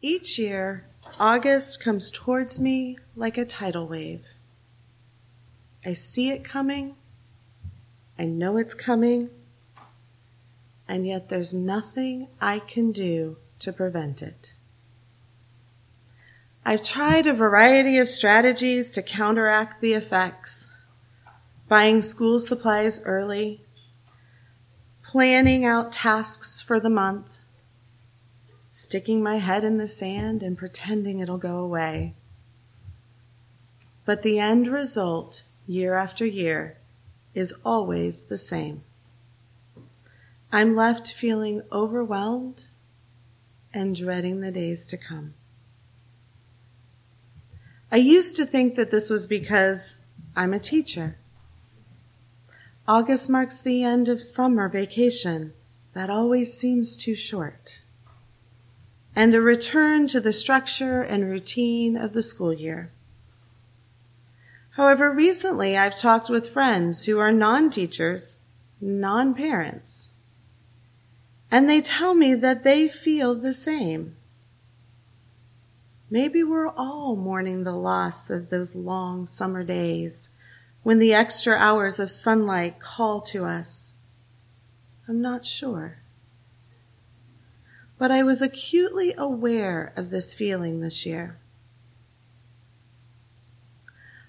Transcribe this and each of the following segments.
Each year, August comes towards me like a tidal wave. I see it coming. I know it's coming. And yet there's nothing I can do to prevent it. I've tried a variety of strategies to counteract the effects. Buying school supplies early, planning out tasks for the month, sticking my head in the sand and pretending it'll go away. But the end result, year after year, is always the same. I'm left feeling overwhelmed and dreading the days to come. I used to think that this was because I'm a teacher. August marks the end of summer vacation. That always seems too short and a return to the structure and routine of the school year. However, recently I've talked with friends who are non-teachers, non-parents, and they tell me that they feel the same. Maybe we're all mourning the loss of those long summer days when the extra hours of sunlight call to us. I'm not sure but I was acutely aware of this feeling this year.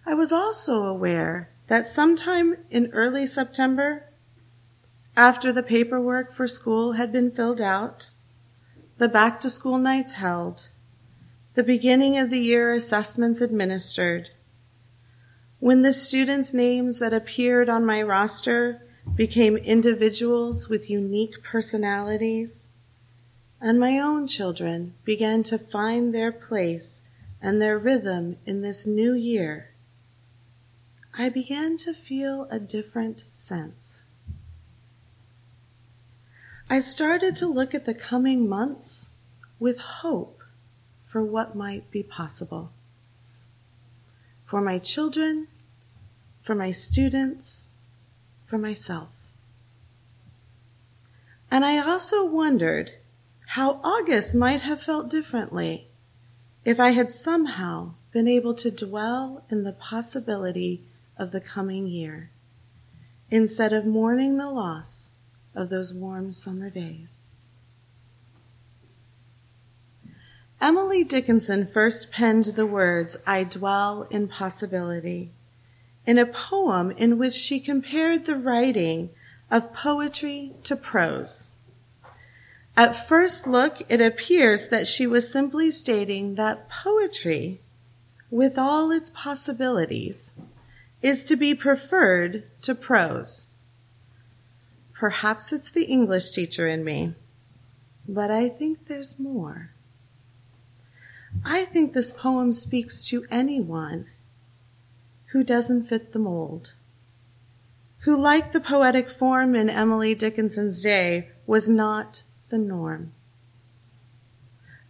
I was also aware that sometime in early September, after the paperwork for school had been filled out, the back to school nights held, the beginning of the year assessments administered, when the students' names that appeared on my roster became individuals with unique personalities, and my own children began to find their place and their rhythm in this new year, I began to feel a different sense. I started to look at the coming months with hope for what might be possible. For my children, for my students, for myself. And I also wondered how August might have felt differently if I had somehow been able to dwell in the possibility of the coming year instead of mourning the loss of those warm summer days. Emily Dickinson first penned the words, I dwell in possibility, in a poem in which she compared the writing of poetry to prose. At first look, it appears that she was simply stating that poetry, with all its possibilities, is to be preferred to prose. Perhaps it's the English teacher in me, but I think there's more. I think this poem speaks to anyone who doesn't fit the mold, who, like the poetic form in Emily Dickinson's day, was not the norm.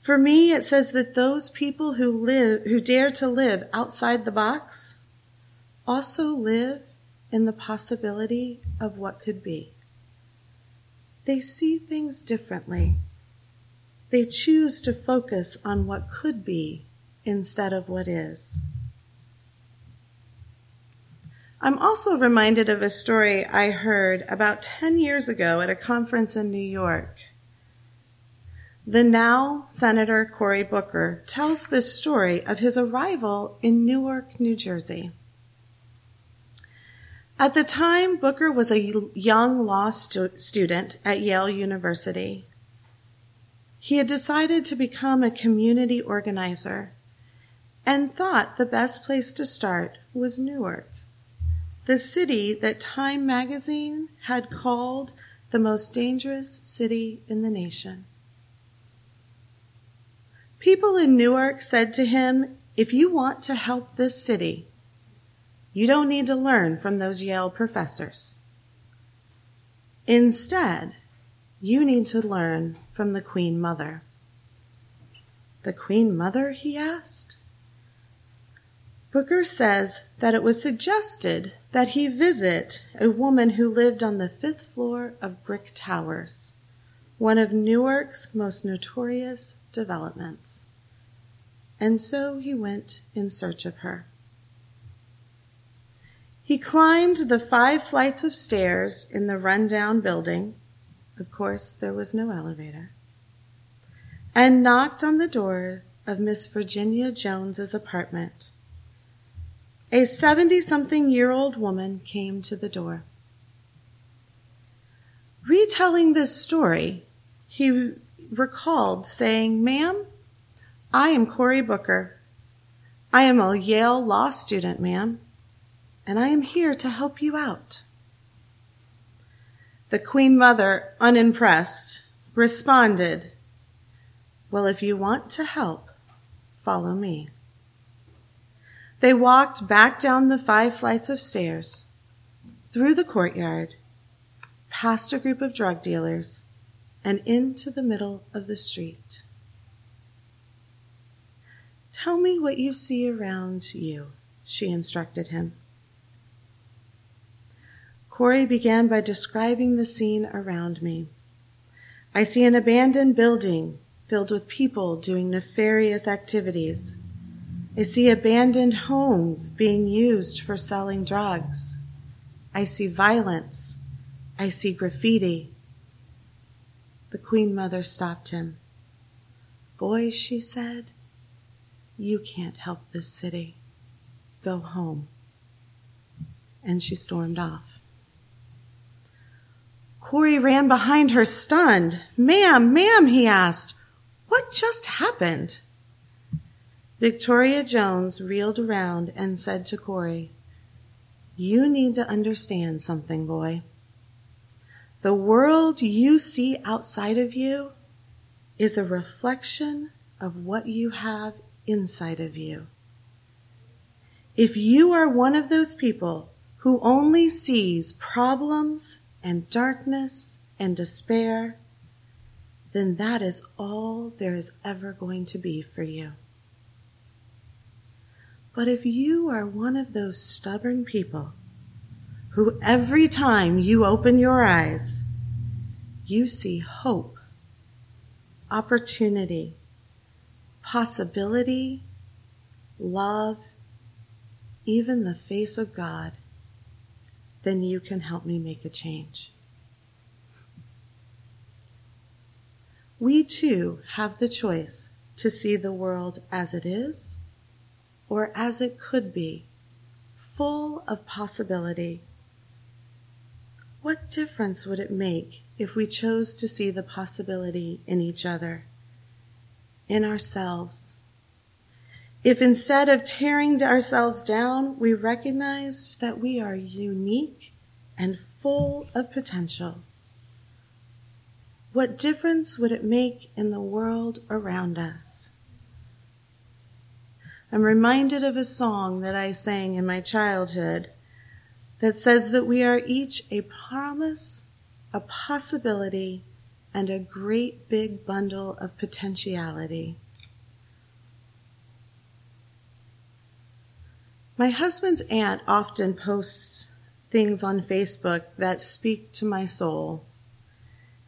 For me, it says that those people who live, who dare to live outside the box also live in the possibility of what could be. They see things differently. They choose to focus on what could be instead of what is. I'm also reminded of a story I heard about 10 years ago at a conference in New York. The now Senator Cory Booker tells this story of his arrival in Newark, New Jersey. At the time, Booker was a young law stu- student at Yale University. He had decided to become a community organizer and thought the best place to start was Newark, the city that Time magazine had called the most dangerous city in the nation. People in Newark said to him, if you want to help this city, you don't need to learn from those Yale professors. Instead, you need to learn from the Queen Mother. The Queen Mother? he asked. Booker says that it was suggested that he visit a woman who lived on the fifth floor of Brick Towers one of Newark's most notorious developments. and so he went in search of her. He climbed the five flights of stairs in the rundown building. Of course, there was no elevator. And knocked on the door of Miss Virginia Jones's apartment. A 70 something year old woman came to the door. Retelling this story, he recalled saying, Ma'am, I am Cory Booker. I am a Yale law student, ma'am, and I am here to help you out. The Queen Mother, unimpressed, responded, Well, if you want to help, follow me. They walked back down the five flights of stairs, through the courtyard, past a group of drug dealers, and into the middle of the street. Tell me what you see around you, she instructed him. Cory began by describing the scene around me. I see an abandoned building filled with people doing nefarious activities. I see abandoned homes being used for selling drugs. I see violence. I see graffiti. The Queen Mother stopped him. Boys, she said, you can't help this city. Go home. And she stormed off. Cory ran behind her stunned. Ma'am, ma'am, he asked, what just happened? Victoria Jones reeled around and said to Cory, You need to understand something, boy. The world you see outside of you is a reflection of what you have inside of you. If you are one of those people who only sees problems and darkness and despair, then that is all there is ever going to be for you. But if you are one of those stubborn people who every time you open your eyes, you see hope, opportunity, possibility, love, even the face of God, then you can help me make a change. We too have the choice to see the world as it is or as it could be, full of possibility. What difference would it make if we chose to see the possibility in each other, in ourselves? If instead of tearing ourselves down, we recognized that we are unique and full of potential, what difference would it make in the world around us? I'm reminded of a song that I sang in my childhood that says that we are each a promise, a possibility, and a great big bundle of potentiality. My husband's aunt often posts things on Facebook that speak to my soul.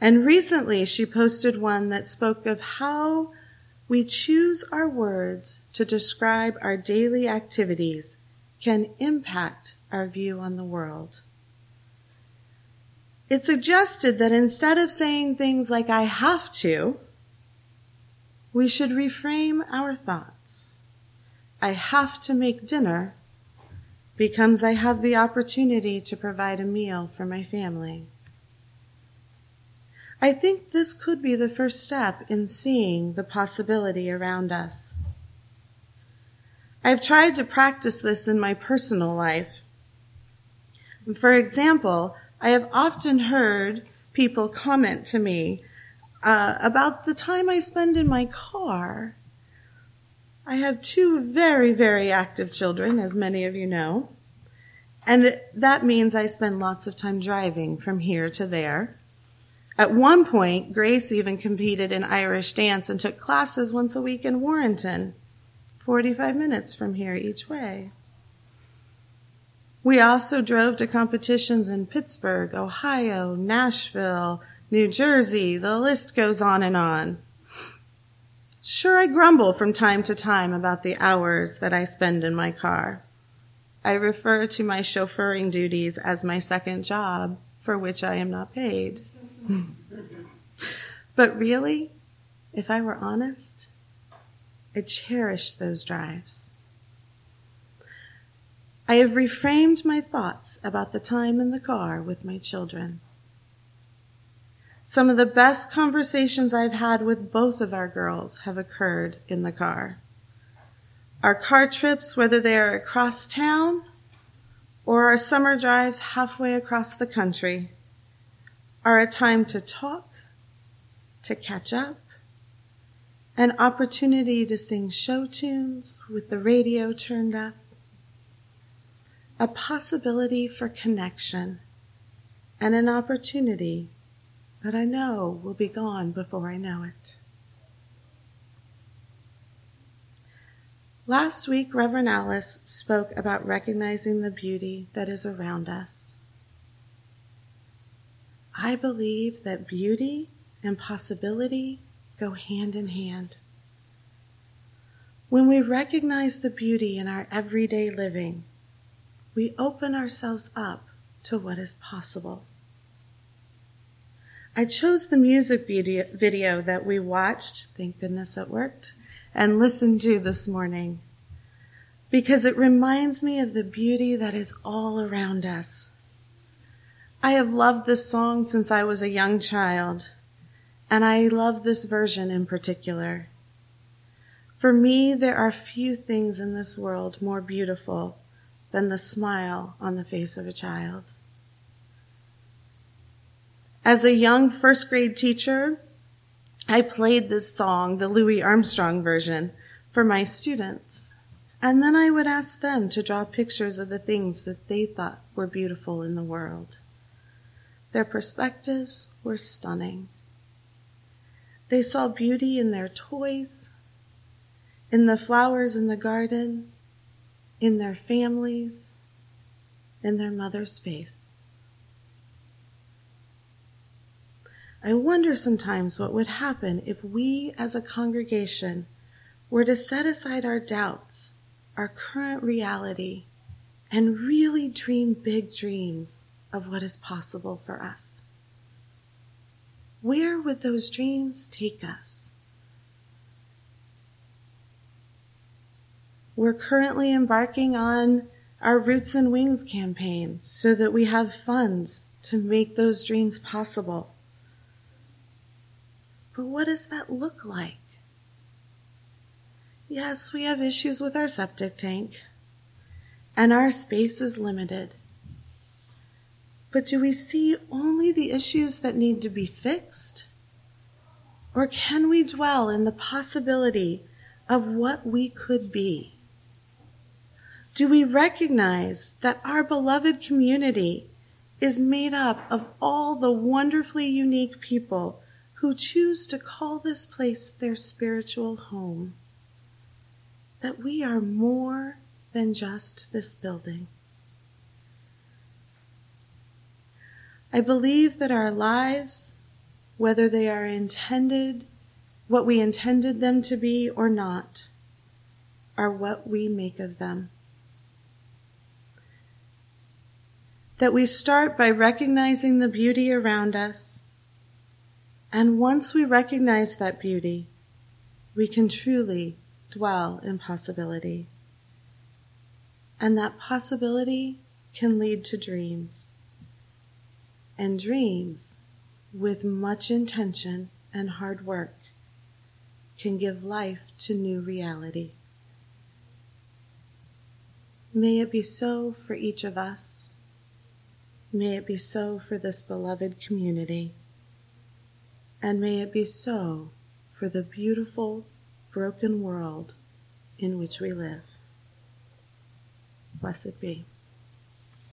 And recently she posted one that spoke of how we choose our words to describe our daily activities can impact our view on the world. It suggested that instead of saying things like, I have to, we should reframe our thoughts. I have to make dinner becomes I have the opportunity to provide a meal for my family. I think this could be the first step in seeing the possibility around us. I've tried to practice this in my personal life. For example, I have often heard people comment to me uh, about the time I spend in my car. I have two very, very active children, as many of you know. And that means I spend lots of time driving from here to there. At one point, Grace even competed in Irish dance and took classes once a week in Warrenton, 45 minutes from here each way. We also drove to competitions in Pittsburgh, Ohio, Nashville, New Jersey. The list goes on and on. Sure, I grumble from time to time about the hours that I spend in my car. I refer to my chauffeuring duties as my second job, for which I am not paid. but really, if I were honest, I cherish those drives. I have reframed my thoughts about the time in the car with my children. Some of the best conversations I've had with both of our girls have occurred in the car. Our car trips, whether they are across town or our summer drives halfway across the country, are a time to talk, to catch up, an opportunity to sing show tunes with the radio turned up, a possibility for connection, and an opportunity that I know will be gone before I know it. Last week, Reverend Alice spoke about recognizing the beauty that is around us. I believe that beauty and possibility go hand in hand. When we recognize the beauty in our everyday living, we open ourselves up to what is possible. I chose the music video, that we watched, thank goodness it worked, and listened to this morning because it reminds me of the beauty that is all around us. I have loved this song since I was a young child, and I love this version in particular. For me, there are few things in this world more beautiful than the smile on the face of a child. As a young first grade teacher, I played this song, the Louis Armstrong version, for my students. And then I would ask them to draw pictures of the things that they thought were beautiful in the world. Their perspectives were stunning. They saw beauty in their toys, in the flowers in the garden, in their families, in their mother's face. I wonder sometimes what would happen if we as a congregation were to set aside our doubts, our current reality, and really dream big dreams of what is possible for us. Where would those dreams take us? We're currently embarking on our Roots and Wings campaign so that we have funds to make those dreams possible. But what does that look like? Yes, we have issues with our septic tank, and our space is limited. But do we see only the issues that need to be fixed? Or can we dwell in the possibility of what we could be? Do we recognize that our beloved community is made up of all the wonderfully unique people who choose to call this place their spiritual home. That we are more than just this building. I believe that our lives, whether they are intended, what we intended them to be or not, are what we make of them. That we start by recognizing the beauty around us and once we recognize that beauty, we can truly dwell in possibility. And that possibility can lead to dreams. And dreams, with much intention and hard work, can give life to new reality. May it be so for each of us. May it be so for this beloved community. And may it be so for the beautiful, broken world in which we live. Blessed be.